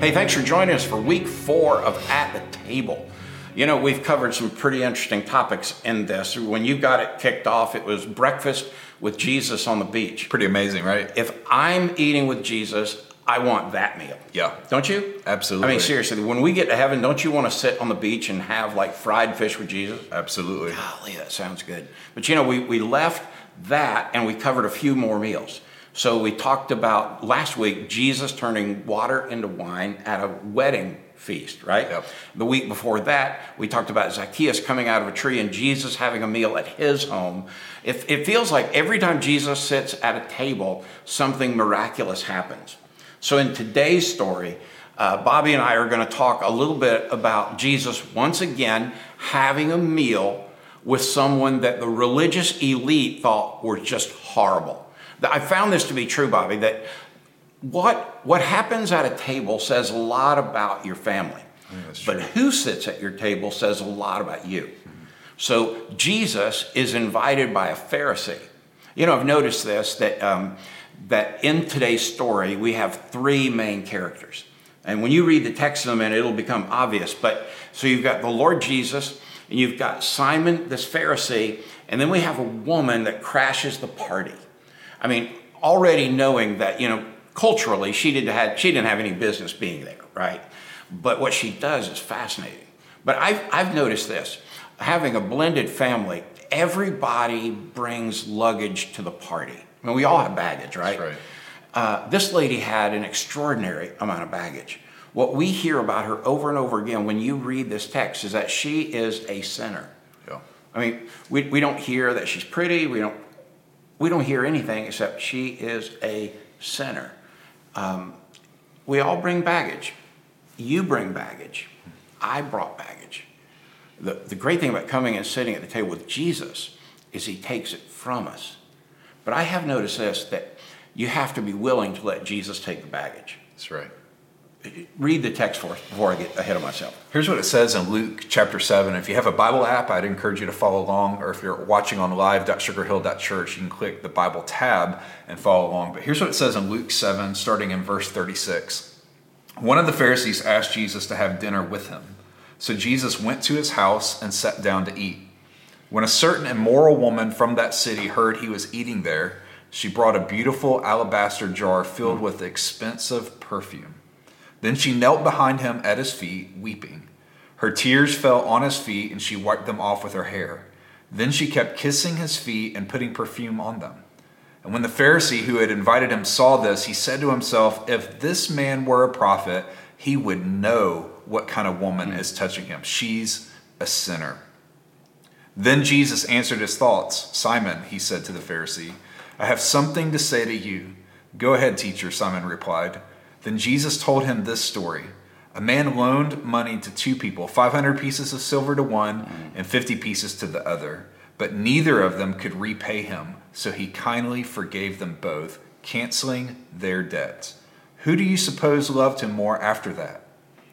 Hey, thanks for joining us for week four of At the Table. You know, we've covered some pretty interesting topics in this. When you got it kicked off, it was breakfast with Jesus on the beach. Pretty amazing, right? If I'm eating with Jesus, I want that meal. Yeah. Don't you? Absolutely. I mean, seriously, when we get to heaven, don't you want to sit on the beach and have like fried fish with Jesus? Absolutely. Golly, that sounds good. But you know, we, we left that and we covered a few more meals. So we talked about last week Jesus turning water into wine at a wedding feast, right? Yep. The week before that, we talked about Zacchaeus coming out of a tree and Jesus having a meal at his home. It, it feels like every time Jesus sits at a table, something miraculous happens. So in today's story, uh, Bobby and I are going to talk a little bit about Jesus once again having a meal with someone that the religious elite thought were just horrible. I found this to be true, Bobby, that what, what happens at a table says a lot about your family. But who sits at your table says a lot about you. So Jesus is invited by a Pharisee. You know, I've noticed this that, um, that in today's story, we have three main characters. And when you read the text in a minute, it'll become obvious. But so you've got the Lord Jesus, and you've got Simon, this Pharisee, and then we have a woman that crashes the party. I mean, already knowing that, you know, culturally she didn't have, she didn't have any business being there, right? But what she does is fascinating. But I've, I've noticed this having a blended family, everybody brings luggage to the party. I mean, we all have baggage, right? right. Uh, this lady had an extraordinary amount of baggage. What we hear about her over and over again when you read this text is that she is a sinner. Yeah. I mean, we, we don't hear that she's pretty. We don't we don't hear anything except she is a sinner. Um, we all bring baggage. You bring baggage. I brought baggage. The, the great thing about coming and sitting at the table with Jesus is he takes it from us. But I have noticed this that you have to be willing to let Jesus take the baggage. That's right. Read the text for us before I get ahead of myself. Here's what it says in Luke chapter 7. If you have a Bible app, I'd encourage you to follow along. Or if you're watching on live.sugarhill.church, you can click the Bible tab and follow along. But here's what it says in Luke 7, starting in verse 36. One of the Pharisees asked Jesus to have dinner with him. So Jesus went to his house and sat down to eat. When a certain immoral woman from that city heard he was eating there, she brought a beautiful alabaster jar filled with expensive perfume. Then she knelt behind him at his feet, weeping. Her tears fell on his feet, and she wiped them off with her hair. Then she kept kissing his feet and putting perfume on them. And when the Pharisee who had invited him saw this, he said to himself, If this man were a prophet, he would know what kind of woman is touching him. She's a sinner. Then Jesus answered his thoughts. Simon, he said to the Pharisee, I have something to say to you. Go ahead, teacher, Simon replied. Then Jesus told him this story. A man loaned money to two people, 500 pieces of silver to one and 50 pieces to the other. But neither of them could repay him, so he kindly forgave them both, canceling their debts. Who do you suppose loved him more after that?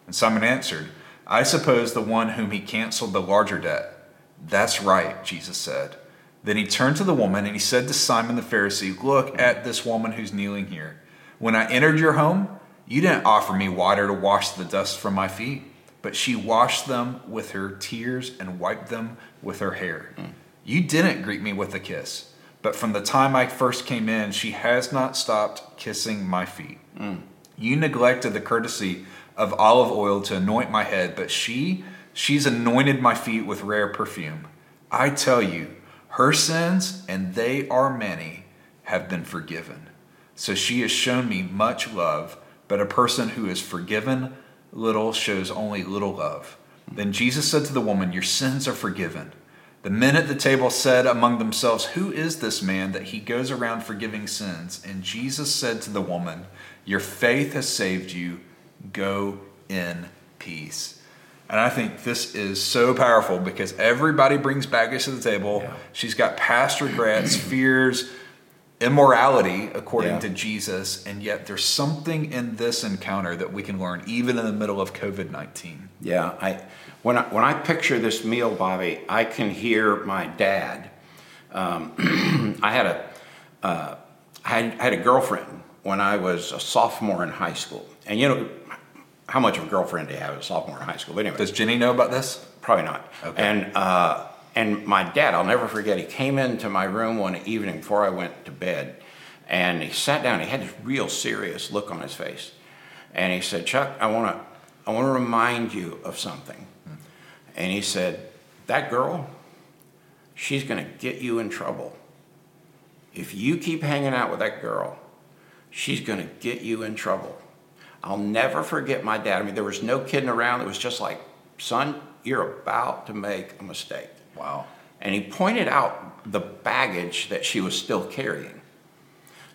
And Simon answered, I suppose the one whom he canceled the larger debt. That's right, Jesus said. Then he turned to the woman and he said to Simon the Pharisee, Look at this woman who's kneeling here. When I entered your home, you didn't offer me water to wash the dust from my feet, but she washed them with her tears and wiped them with her hair. Mm. You didn't greet me with a kiss, but from the time I first came in, she has not stopped kissing my feet. Mm. You neglected the courtesy of olive oil to anoint my head, but she, she's anointed my feet with rare perfume. I tell you, her sins, and they are many, have been forgiven. So she has shown me much love but a person who is forgiven little shows only little love. Then Jesus said to the woman, Your sins are forgiven. The men at the table said among themselves, Who is this man that he goes around forgiving sins? And Jesus said to the woman, Your faith has saved you. Go in peace. And I think this is so powerful because everybody brings baggage to the table. Yeah. She's got past regrets, fears, immorality according yeah. to Jesus, and yet there's something in this encounter that we can learn even in the middle of COVID nineteen. Yeah, I when I when I picture this meal, Bobby, I can hear my dad. Um, I had a uh, I had, I had a girlfriend when I was a sophomore in high school, and you know how much of a girlfriend he had as a sophomore in high school. But anyway, Does Jenny know about this? probably not. Okay. And uh, and my dad, I'll never forget. He came into my room one evening before I went to bed, and he sat down. He had this real serious look on his face, and he said, "Chuck, I want to I want to remind you of something." And he said, "That girl, she's going to get you in trouble. If you keep hanging out with that girl, she's going to get you in trouble." I'll never forget my dad. I mean, there was no kidding around. It was just like, son, you're about to make a mistake. Wow. And he pointed out the baggage that she was still carrying.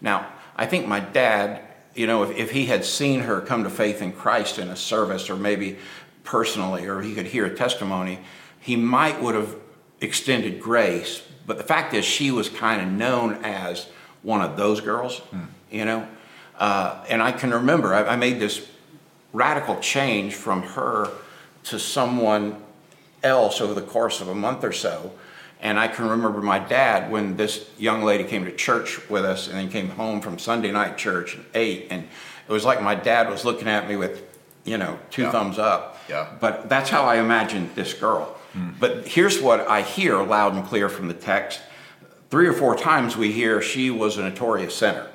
Now, I think my dad, you know, if, if he had seen her come to faith in Christ in a service or maybe personally, or he could hear a testimony, he might would have extended grace. But the fact is, she was kind of known as one of those girls, you know. Uh, and I can remember I, I made this radical change from her to someone else over the course of a month or so. And I can remember my dad when this young lady came to church with us and then came home from Sunday night church and ate. And it was like my dad was looking at me with, you know, two Yeah. thumbs up. Yeah. But that's how I imagined this girl. But here's what I hear loud and clear from the text. Three or four times we hear she was a notorious sinner.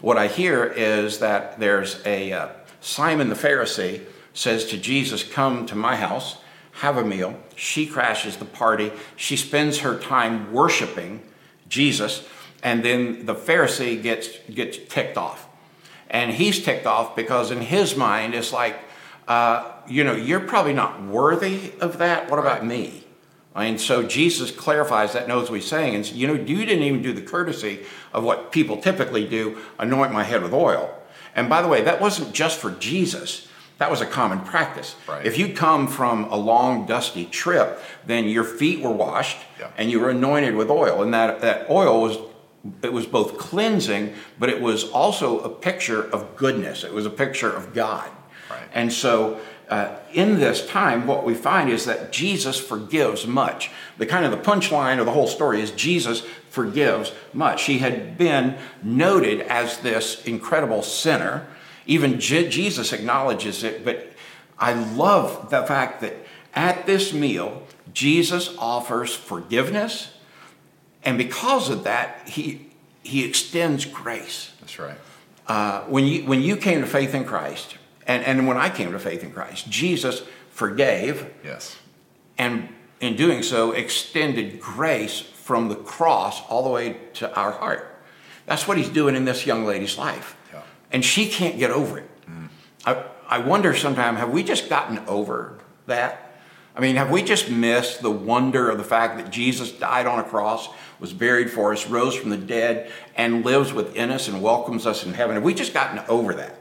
What I hear is that there's a uh, Simon the Pharisee says to Jesus, Come to my house, have a meal. She crashes the party. She spends her time worshiping Jesus, and then the Pharisee gets, gets ticked off. And he's ticked off because in his mind, it's like, uh, you know, you're probably not worthy of that. What about me? And so Jesus clarifies that, knows what he's saying. And, you know, you didn't even do the courtesy of what people typically do anoint my head with oil. And by the way, that wasn't just for Jesus, that was a common practice. Right. If you come from a long, dusty trip, then your feet were washed Yeah. and you were anointed with oil. And that, that oil was. It was both cleansing, but it was also a picture of goodness. It was a picture of God. Right. And so, uh, in this time, what we find is that Jesus forgives much. The kind of the punchline of the whole story is Jesus forgives much. He had been noted as this incredible sinner. Even Je- Jesus acknowledges it, but I love the fact that at this meal, Jesus offers forgiveness, and because of that, he, he extends grace That's right. uh, when you when you came to faith in Christ, and, and when I came to faith in Christ, Jesus forgave, Yes. and in doing so, extended grace from the cross all the way to our heart. That's what he's doing in this young lady's life. And she can't get over it. I, I wonder sometimes have we just gotten over that? I mean, have we just missed the wonder of the fact that Jesus died on a cross, was buried for us, rose from the dead, and lives within us and welcomes us in heaven? Have we just gotten over that?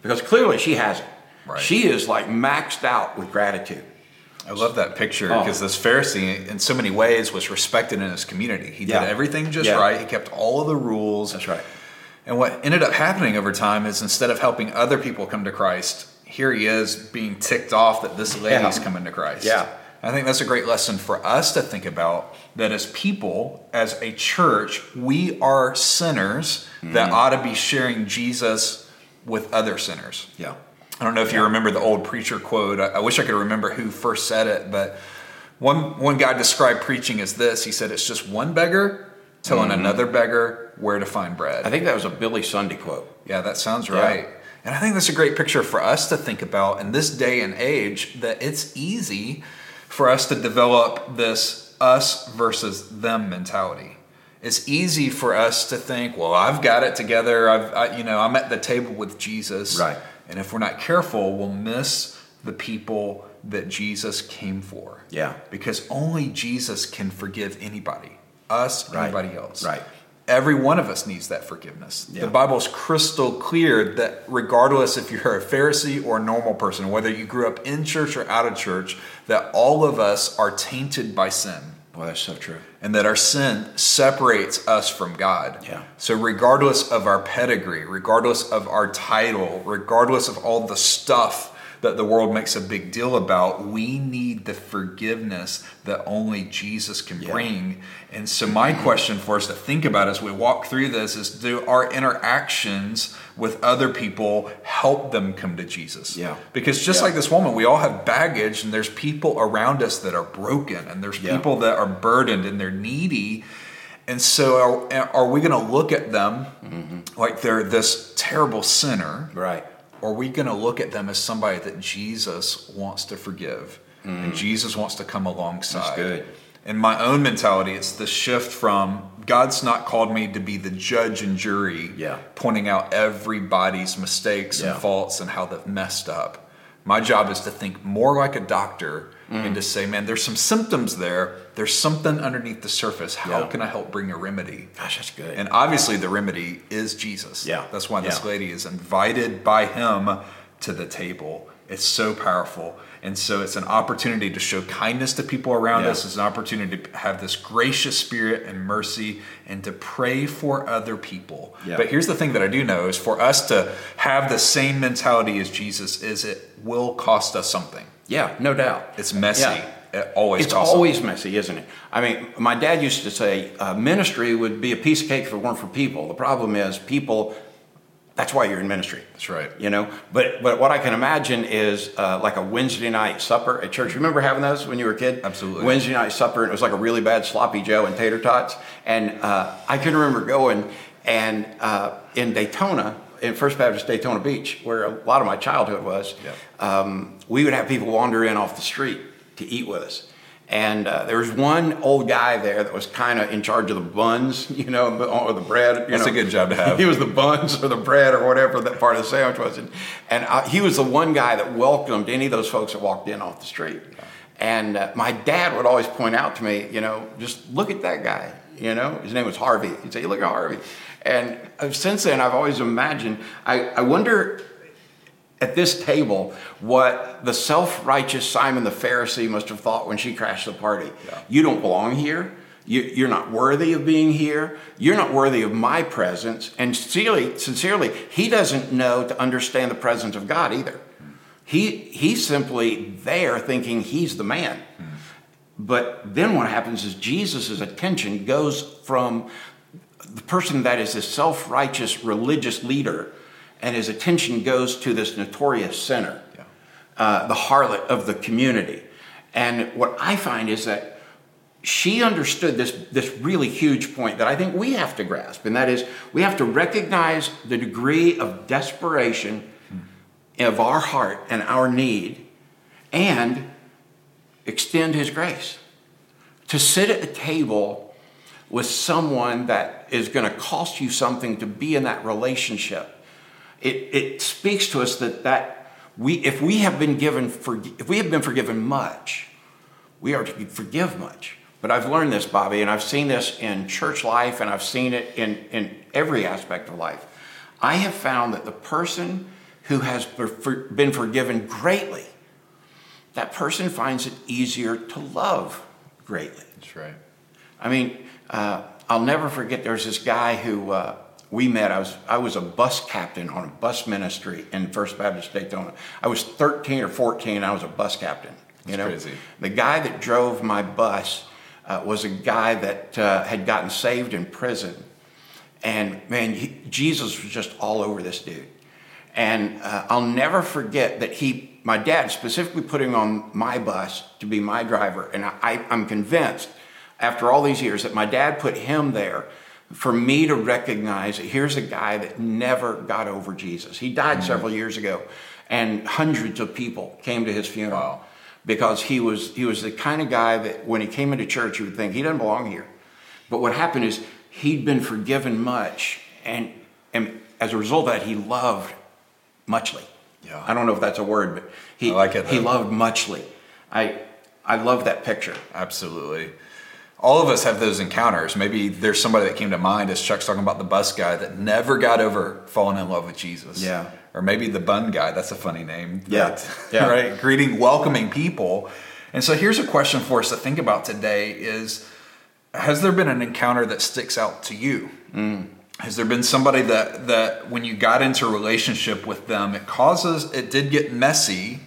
Because clearly she hasn't. Right. She is like maxed out with gratitude. I love that picture Oh. because this Pharisee, in so many ways, was respected in his community. He Yeah. did everything just Yeah. right. He kept all of the rules. That's right. And what ended up happening over time is instead of helping other people come to Christ, here he is being ticked off that this lady's Yeah. coming to Christ. Yeah. I think that's a great lesson for us to think about that as people, as a church, we are sinners that Mm-hmm. ought to be sharing Jesus with other sinners. Yeah. I don't know if you remember the old preacher quote. I, I wish I could remember who first said it, but one one guy described preaching as this. He said it's just one beggar telling another beggar where to find bread. I think that was a Billy Sunday quote. Yeah, that sounds Yeah. right. And I think that's a great picture for us to think about in this day and age that it's easy for us to develop this us versus them mentality. It's easy for us to think, well, I've got it together. I've, I, you know, I'm at the table with Jesus. Right. And if we're not careful, we'll miss the people that Jesus came for. Yeah. Because only Jesus can forgive anybody, us, Right. anybody else. Right. Every one of us needs that forgiveness. Yeah. The Bible's crystal clear that regardless if you're a Pharisee or a normal person, whether you grew up in church or out of church, that all of us are tainted by sin Boy, that's so true. and that our sin separates us from God. Yeah. So, regardless of our pedigree, regardless of our title, regardless of all the stuff that the world makes a big deal about. We need the forgiveness that only Jesus can Yeah. bring. And so, my question for us to think about as we walk through this is do our interactions with other people help them come to Jesus? Yeah. Because just Yeah. like this woman, we all have baggage, and there's people around us that are broken, and there's Yeah. people that are burdened and they're needy. And so, are, are we going to look at them Mm-hmm. like they're this terrible sinner? Right. Are we going to look at them as somebody that Jesus wants to forgive and Jesus wants to come alongside? Mm. That's good. In my own mentality, it's the shift from God's not called me to be the judge and jury, Yeah. pointing out everybody's mistakes Yeah. and faults and how they've messed up. My job is to think more like a doctor Mm. and to say, man, there's some symptoms there. There's something underneath the surface. How Yeah. can I help bring a remedy? Gosh, that's good. And obviously, the remedy is Jesus. Yeah. That's why this Yeah. lady is invited by him to the table. It's so powerful. And so it's an opportunity to show kindness to people around Yeah. us. It's an opportunity to have this gracious spirit and mercy and to pray for other people. Yeah. But here's the thing that I do know is for us to have the same mentality as Jesus is it will cost us something. Yeah, no doubt. It's messy. Yeah. It always It's always messy, isn't it? I mean, my dad used to say uh, ministry would be a piece of cake if it weren't for people. The problem is people. That's why you're in ministry. That's right. You know, but but what I can imagine is uh, like a Wednesday night supper at church. Remember having those when you were a kid? Absolutely. Wednesday night supper, and it was like a really bad sloppy Joe and tater tots. And uh, I can remember going and uh, in Daytona, in First Baptist Daytona Beach, where a lot of my childhood was. Yeah. Um, we would have people wander in off the street to eat with us. And uh, there was one old guy there that was kind of in charge of the buns, you know, or the bread. You That's know. a good job to have. He was the buns or the bread or whatever that part of the sandwich was. And, and uh, he was the one guy that welcomed any of those folks that walked in off the street. And uh, my dad would always point out to me, you know, just look at that guy. You know, his name was Harvey. He'd say, look at Harvey. And uh, since then, I've always imagined, I, I wonder at this table what the self-righteous Simon the Pharisee must have thought when she crashed the party. Yeah. You don't belong here. You, you're not worthy of being here. You're not worthy of my presence. And sincerely, sincerely, he doesn't know to understand the presence of God either. He he's simply there thinking he's the man. But then what happens is Jesus' attention goes from the person that is a self righteous religious leader, and his attention goes to this notorious sinner, Yeah. uh, the harlot of the community. And what I find is that she understood this, this really huge point that I think we have to grasp, and that is we have to recognize the degree of desperation of our heart and our need and extend his grace. To sit at the table with someone that is going to cost you something to be in that relationship, it, it speaks to us that, that we, if we have been given, for, if we have been forgiven much, we are to forgive much. But I've learned this, Bobby, and I've seen this in church life and I've seen it in, in every aspect of life. I have found that the person who has been forgiven greatly, that person finds it easier to love greatly. That's right. I mean, uh, I'll never forget. There was this guy who uh, we met. I was I was a bus captain on a bus ministry in First Baptist Daytona. I was 13 or 14. I was a bus captain. You That's know, crazy. the guy that drove my bus uh, was a guy that uh, had gotten saved in prison, and man, he, Jesus was just all over this dude. And uh, I'll never forget that he, my dad specifically put him on my bus to be my driver. And I, I, I'm convinced after all these years that my dad put him there for me to recognize that here's a guy that never got over Jesus. He died mm-hmm. several years ago, and hundreds of people came to his funeral Wow. because he was, he was the kind of guy that when he came into church, you would think he doesn't belong here. But what happened is he'd been forgiven much, and, and as a result of that, he loved muchly. Yeah. I don't know if that's a word, but he like it, he loved muchly. I I love that picture. Absolutely. All of us have those encounters. Maybe there's somebody that came to mind as Chuck's talking about the bus guy that never got over falling in love with Jesus. Yeah. Or maybe the bun guy. That's a funny name. Yeah. That- Yeah. right. Greeting, welcoming people. And so here's a question for us to think about today is has there been an encounter that sticks out to you? Mm. Has there been somebody that that when you got into a relationship with them, it causes it did get messy,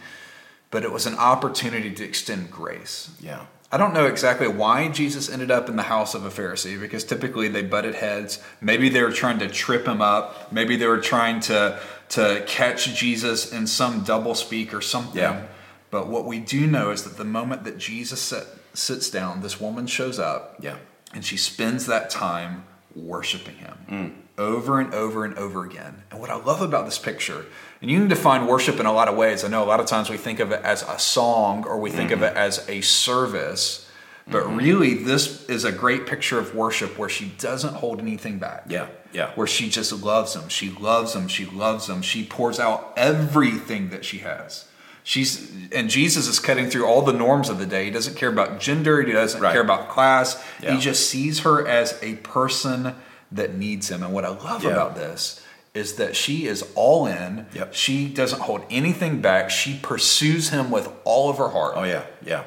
but it was an opportunity to extend grace. Yeah. I don't know exactly why Jesus ended up in the house of a Pharisee because typically they butted heads. Maybe they were trying to trip him up. Maybe they were trying to to catch Jesus in some double speak or something. Yeah. But what we do know is that the moment that Jesus sit, sits down, this woman shows up Yeah. and she spends that time worshiping him mm. Over and over and over again. And what I love about this picture, and you can define worship in a lot of ways. I know a lot of times we think of it as a song or we think of it as a service, but mm-hmm. really this is a great picture of worship where she doesn't hold anything back. Yeah. Yeah. Where she just loves him. She loves him. She loves him. She pours out everything that she has. She's and Jesus is cutting through all the norms of the day. He doesn't care about gender. He doesn't Right. care about class. Yeah. He just sees her as a person that needs him. And what I love Yeah. about this is that she is all in. Yep. She doesn't hold anything back. She pursues him with all of her heart. Oh yeah. Yeah.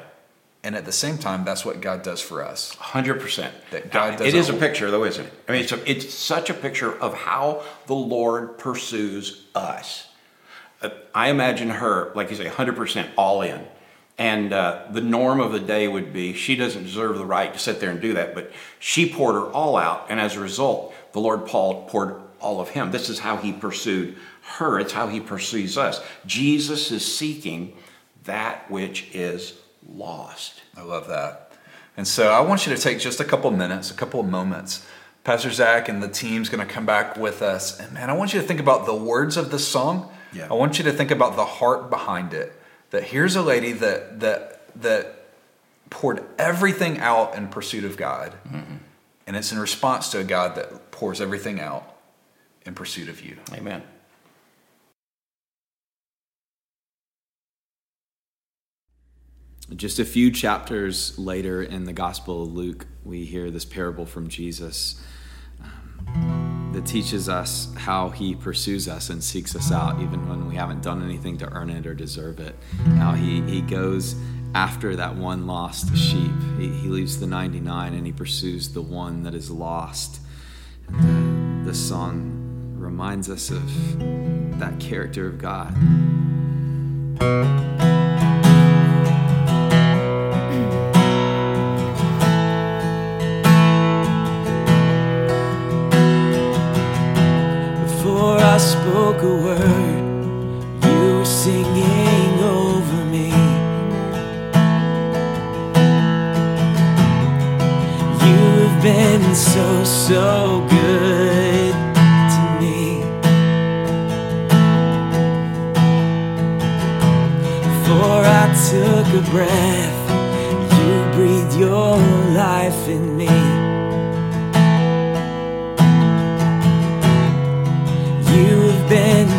And at the same time, that's what God does for us. Hundred percent. That God It is a picture, though, isn't it? I mean, it's a, it's such a picture of how the Lord pursues us. Uh, I imagine her, like you say, hundred percent all in, and uh, the norm of the day would be she doesn't deserve the right to sit there and do that, but she poured her all out, and as a result, the Lord Paul poured all of him. This is how he pursued her. It's how he pursues us. Jesus is seeking that which is lost. I love that. And so I want you to take just a couple minutes, a couple of moments. Pastor Zach and the team's going to come back with us. And man, I want you to think about the words of this song. Yeah. I want you to think about the heart behind it. That here's a lady that that that poured everything out in pursuit of God. Mm-hmm. And it's in response to a God that pours everything out in pursuit of you. Amen. Just a few chapters later in the Gospel of Luke, we hear this parable from Jesus that teaches us how he pursues us and seeks us out, even when we haven't done anything to earn it or deserve it. How he, he goes after that one lost sheep. He, he leaves the 99 and he pursues the one that is lost. And uh, this song reminds us of that character of God. Before I spoke a word, you were singing over me. You have been so, so good to me. Before I took a breath, you breathed your life in me.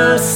give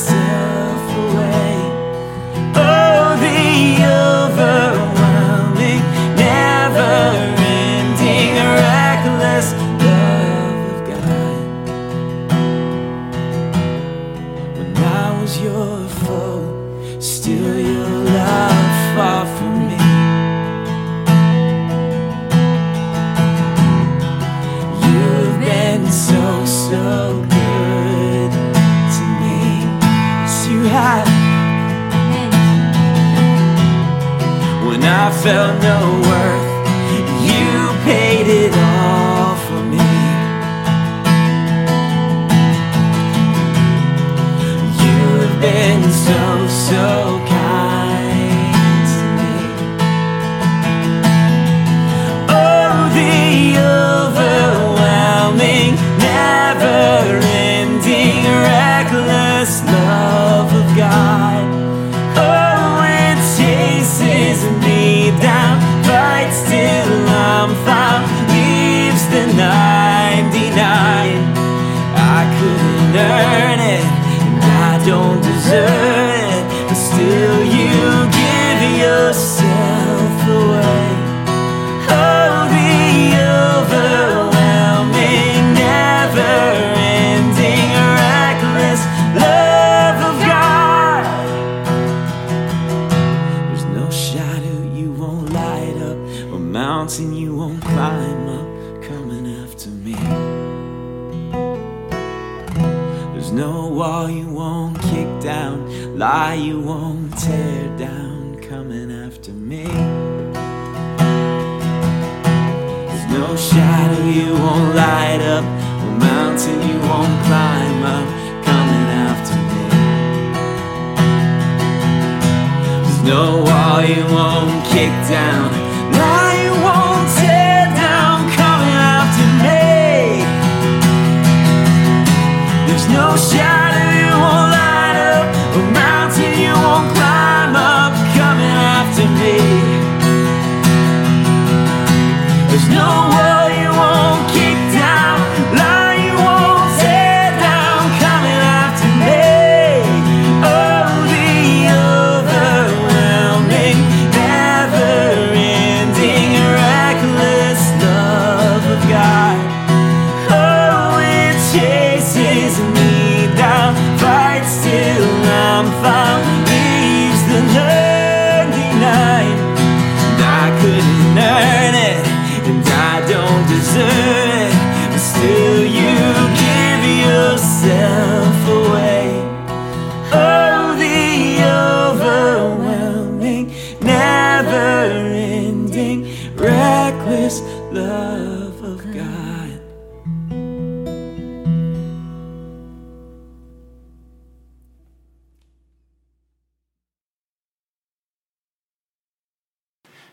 didn't earn it, and I don't deserve it, but still you.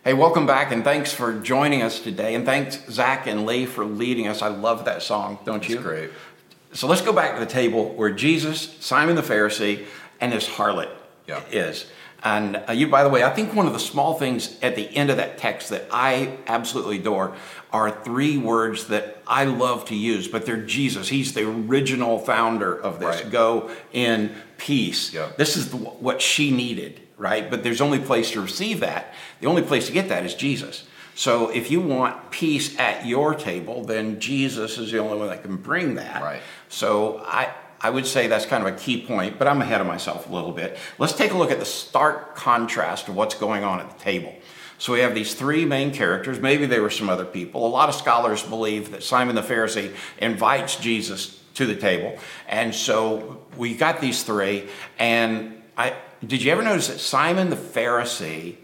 Hey, welcome back, and thanks for joining us today. And thanks, Zach and Lee, for leading us. I love that song, don't you? Great. So let's go back to the table where Jesus, Simon the Pharisee, and his harlot Yeah. is. And uh, you, by the way, I think one of the small things at the end of that text that I absolutely adore are three words that I love to use, but they're Jesus. He's the original founder of this. Right. Go in peace. Yeah. This is the, what she needed, right? But there's only place to receive that. The only place to get that is Jesus. So if you want peace at your table, then Jesus is the only one that can bring that. Right. So I, I would say that's kind of a key point, but I'm ahead of myself a little bit. Let's take a look at the stark contrast of what's going on at the table. So we have these three main characters. Maybe there were some other people. A lot of scholars believe that Simon the Pharisee invites Jesus to the table. And so we got these three. And I did you ever notice that Simon the Pharisee,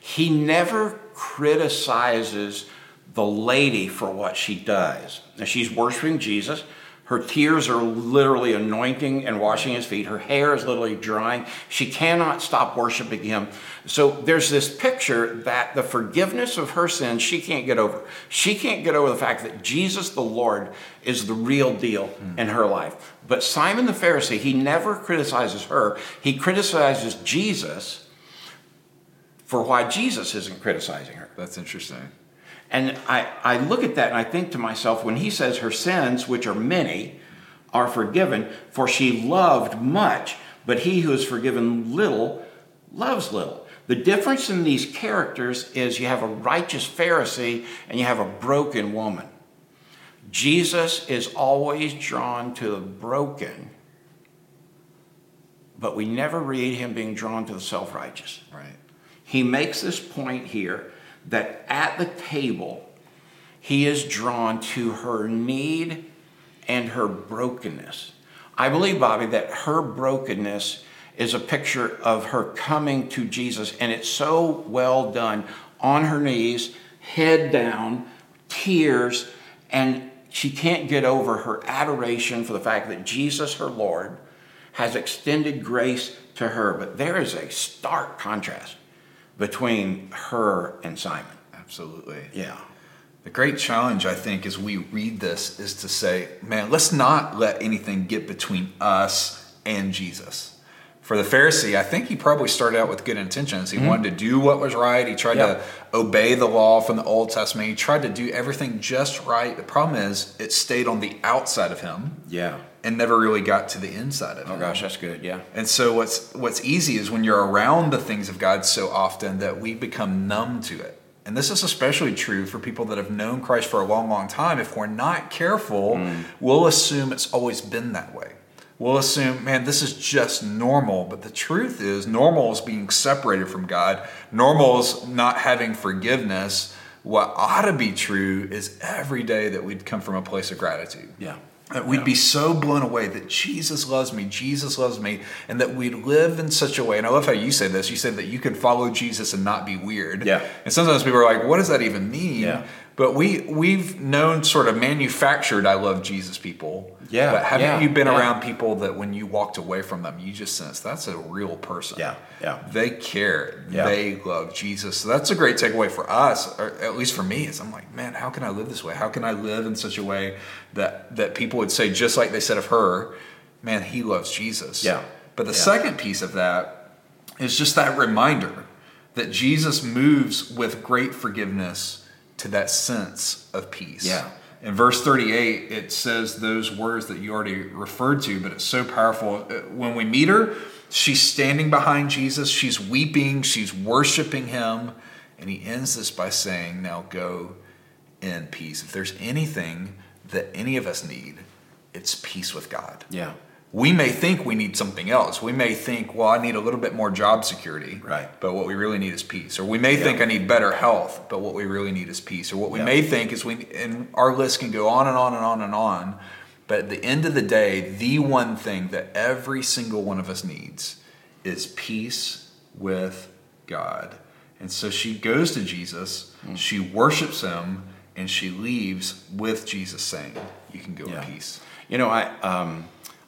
he never criticizes the lady for what she does. Now she's worshiping Jesus. Her tears are literally anointing and washing his feet. Her hair is literally drying. She cannot stop worshiping him. So there's this picture that the forgiveness of her sins she can't get over. She can't get over the fact that Jesus the Lord is the real deal hmm. in her life. But Simon the Pharisee, he never criticizes her. He criticizes Jesus for why Jesus isn't criticizing her. That's interesting. And I, I look at that and I think to myself, when he says her sins, which are many, are forgiven, for she loved much, but he who is forgiven little loves little. The difference in these characters is you have a righteous Pharisee and you have a broken woman. Jesus is always drawn to the broken, but we never read him being drawn to the self righteous. Right. He makes this point here that at the table, he is drawn to her need and her brokenness. I believe, Bobby, that her brokenness is a picture of her coming to Jesus, and it's so well done on her knees, head down, tears, and she can't get over her adoration for the fact that Jesus, her Lord, has extended grace to her. But there is a stark contrast between her and Simon. Absolutely. Yeah. The great challenge, I think, as we read this is to say, man, let's not let anything get between us and Jesus. For the Pharisee, I think he probably started out with good intentions. He mm-hmm. wanted to do what was right. He tried Yeah. to obey the law from the Old Testament. He tried to do everything just right. The problem is, it stayed on the outside of him Yeah. And never really got to the inside of oh it. Oh gosh, that's good. Yeah. And so what's what's easy is when you're around the things of God so often that we become numb to it. And this is especially true for people that have known Christ for a long, long time. If we're not careful, mm. we'll assume it's always been that way. We'll assume, man, this is just normal. But the truth is, normal is being separated from God. Normal is not having forgiveness. What ought to be true is every day that we'd come from a place of gratitude. Yeah. That we'd be so blown away that Jesus loves me, Jesus loves me, and that we'd live in such a way. And I love how you say this. You said that you could follow Jesus and not be weird. Yeah. And sometimes people are like, what does that even mean? Yeah. But we we've known sort of manufactured I love Jesus people. Yeah, But haven't yeah, you been yeah. around people that when you walked away from them, you just sense that's a real person. Yeah, yeah. They care. Yeah. They love Jesus. So that's a great takeaway for us, or at least for me, is I'm like, man, how can I live this way? How can I live in such a way that that people would say, just like they said of her, man, he loves Jesus. Yeah. But the second piece of that is just that reminder that Jesus moves with great forgiveness to that sense of peace. Yeah. In verse 38, it says those words that you already referred to, but it's so powerful. Uh, When we meet her, she's standing behind Jesus, she's weeping, she's worshiping him, and he ends this by saying, Now go in peace. If there's anything that any of us need, it's peace with God Yeah. We may think we need something else. We may think, well, I need a little bit more job security. Right. But what we really need is peace. Or we may think I need better health, but what we really need is peace. Or what we Yeah. may think is we, and our list can go on and on and on and on. But at the end of the day, the one thing that every single one of us needs is peace with God. And so she goes to Jesus, Mm. she worships him, and she leaves with Jesus saying, You can go Yeah. in peace. You know, I, um,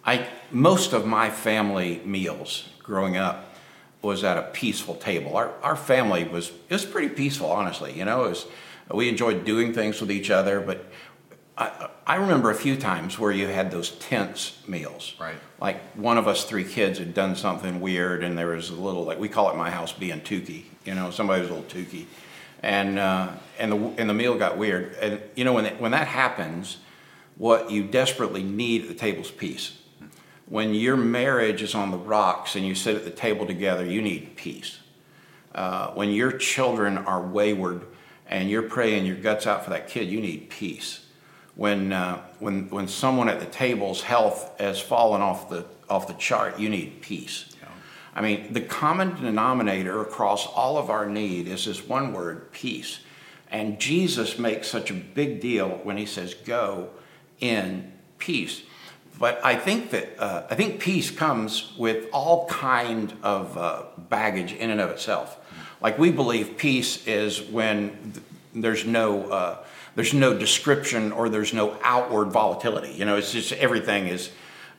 I most of my family meals growing up was at a peaceful table. Our, our family was it was pretty peaceful, honestly. You know, it was, we enjoyed doing things with each other, but I, I remember a few times where you had those tense meals. Right. Like one of us three kids had done something weird, and there was a little like we call it my house being tooky. You know, somebody was a little tooky, and uh, and the and the meal got weird. And you know when it, when that happens, what you desperately need at the table is peace. When your marriage is on the rocks and you sit at the table together, you need peace. Uh, when your children are wayward and you're praying your guts out for that kid, you need peace. When, uh, when, when someone at the table's health has fallen off the, off the chart, you need peace. I mean, the common denominator across all of our need is this one word, peace. And Jesus makes such a big deal when he says, go in peace. But I think that uh, I think peace comes with all kind of uh, baggage in and of itself. Like we believe peace is when th- there's no uh, there's no description or there's no outward volatility. You know, it's just everything is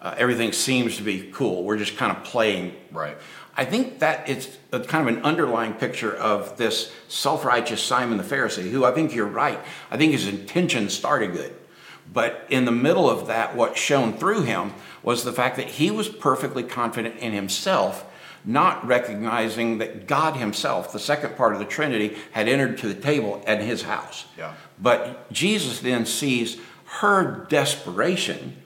uh, everything seems to be cool. We're just kind of playing. Right. I think that it's a kind of an underlying picture of this self-righteous Simon the Pharisee, who I think you're right. I think his intentions started good. But in the middle of that, what shone through him was the fact that he was perfectly confident in himself, not recognizing that God himself, the second part of the Trinity, had entered to the table at his house. Yeah. But Jesus then sees her desperation,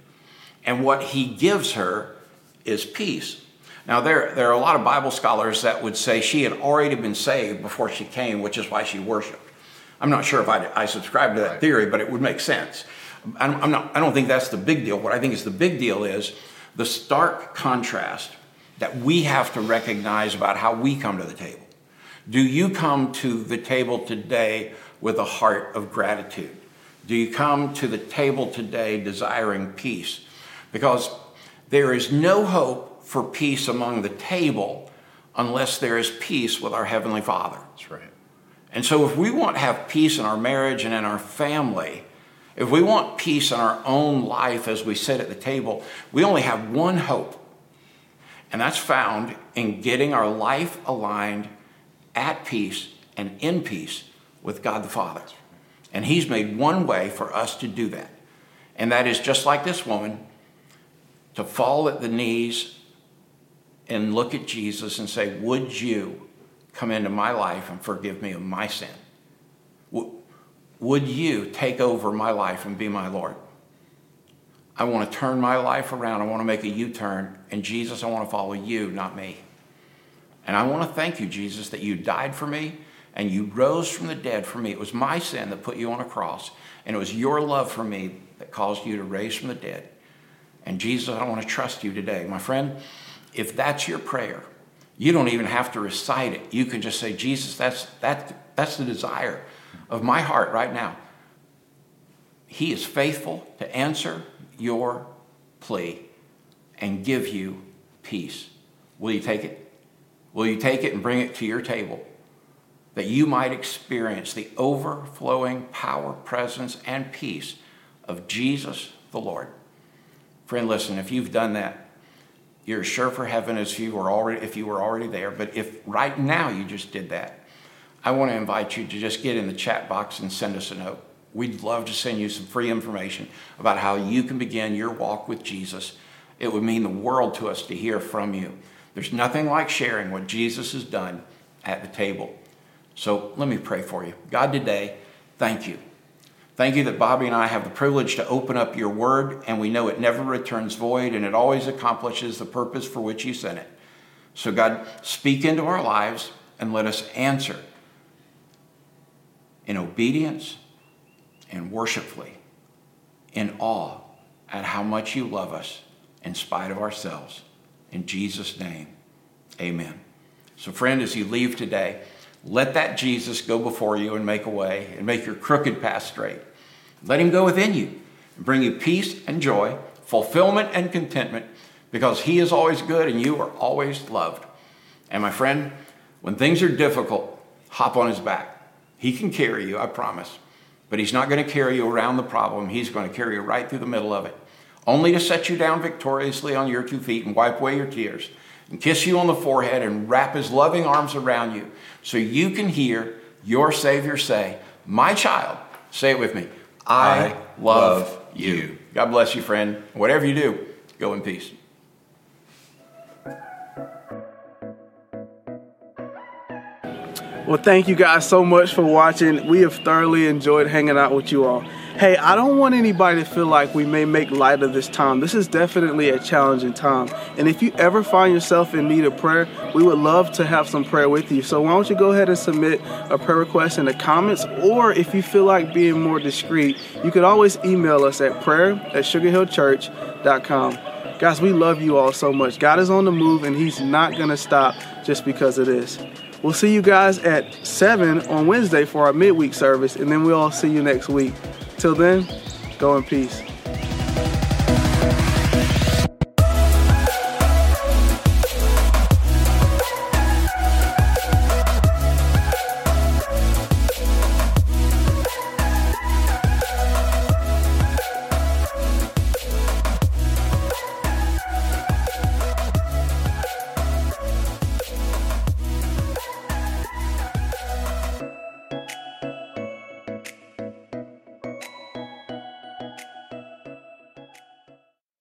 and what he gives her is peace. Now, there, there are a lot of Bible scholars that would say she had already been saved before she came, which is why she worshiped. I'm not sure if I, I subscribe to that Right. theory, but it would make sense. I'm, I'm not, I don't think that's the big deal. What I think is the big deal is the stark contrast that we have to recognize about how we come to the table. Do you come to the table today with a heart of gratitude? Do you come to the table today desiring peace? Because there is no hope for peace among the table unless there is peace with our Heavenly Father. That's right. And so, if we want to have peace in our marriage and in our family, if we want peace in our own life as we sit at the table, we only have one hope. And that's found in getting our life aligned at peace and in peace with God the Father. And He's made one way for us to do that. And that is just like this woman to fall at the knees and look at Jesus and say, Would you come into my life and forgive me of my sin? Would you take over my life and be my Lord? I want to turn my life around. I want to make a U turn. And Jesus, I want to follow you, not me. And I want to thank you, Jesus, that you died for me and you rose from the dead for me. It was my sin that put you on a cross, and it was your love for me that caused you to raise from the dead. And Jesus, I want to trust you today. My friend, if that's your prayer, you don't even have to recite it. You can just say, Jesus, that's, that, that's the desire of my heart right now. He is faithful to answer your plea and give you peace. Will you take it? Will you take it and bring it to your table? that you might experience the overflowing power, presence, and peace of Jesus the Lord. Friend, listen, if you've done that, you're sure for heaven as if you were already if you were already there. But if right now you just did that, I want to invite you to just get in the chat box and send us a note. We'd love to send you some free information about how you can begin your walk with Jesus. It would mean the world to us to hear from you. There's nothing like sharing what Jesus has done at the table. So let me pray for you. God, today, thank you. Thank you that Bobby and I have the privilege to open up your word, and we know it never returns void and it always accomplishes the purpose for which you sent it. So, God, speak into our lives and let us answer in obedience and worshipfully, in awe at how much you love us in spite of ourselves. In Jesus' name, amen. So, friend, as you leave today, let that Jesus go before you and make a way and make your crooked path straight. Let him go within you and bring you peace and joy, fulfillment and contentment because he is always good and you are always loved. And my friend, when things are difficult, hop on his back. He can carry you, I promise. But he's not going to carry you around the problem. He's going to carry you right through the middle of it, only to set you down victoriously on your two feet and wipe away your tears and kiss you on the forehead and wrap his loving arms around you so you can hear your Savior say, My child, say it with me, I, I love, love you. you. God bless you, friend. Whatever you do, go in peace. Well, thank you guys so much for watching. We have thoroughly enjoyed hanging out with you all. Hey, I don't want anybody to feel like we may make light of this time. This is definitely a challenging time. And if you ever find yourself in need of prayer, we would love to have some prayer with you. So why don't you go ahead and submit a prayer request in the comments, or if you feel like being more discreet, you could always email us at prayer at sugarhillchurch.com. Guys, we love you all so much. God is on the move, and He's not going to stop just because of this. We'll see you guys at 7 on Wednesday for our midweek service, and then we'll all see you next week. Till then, go in peace.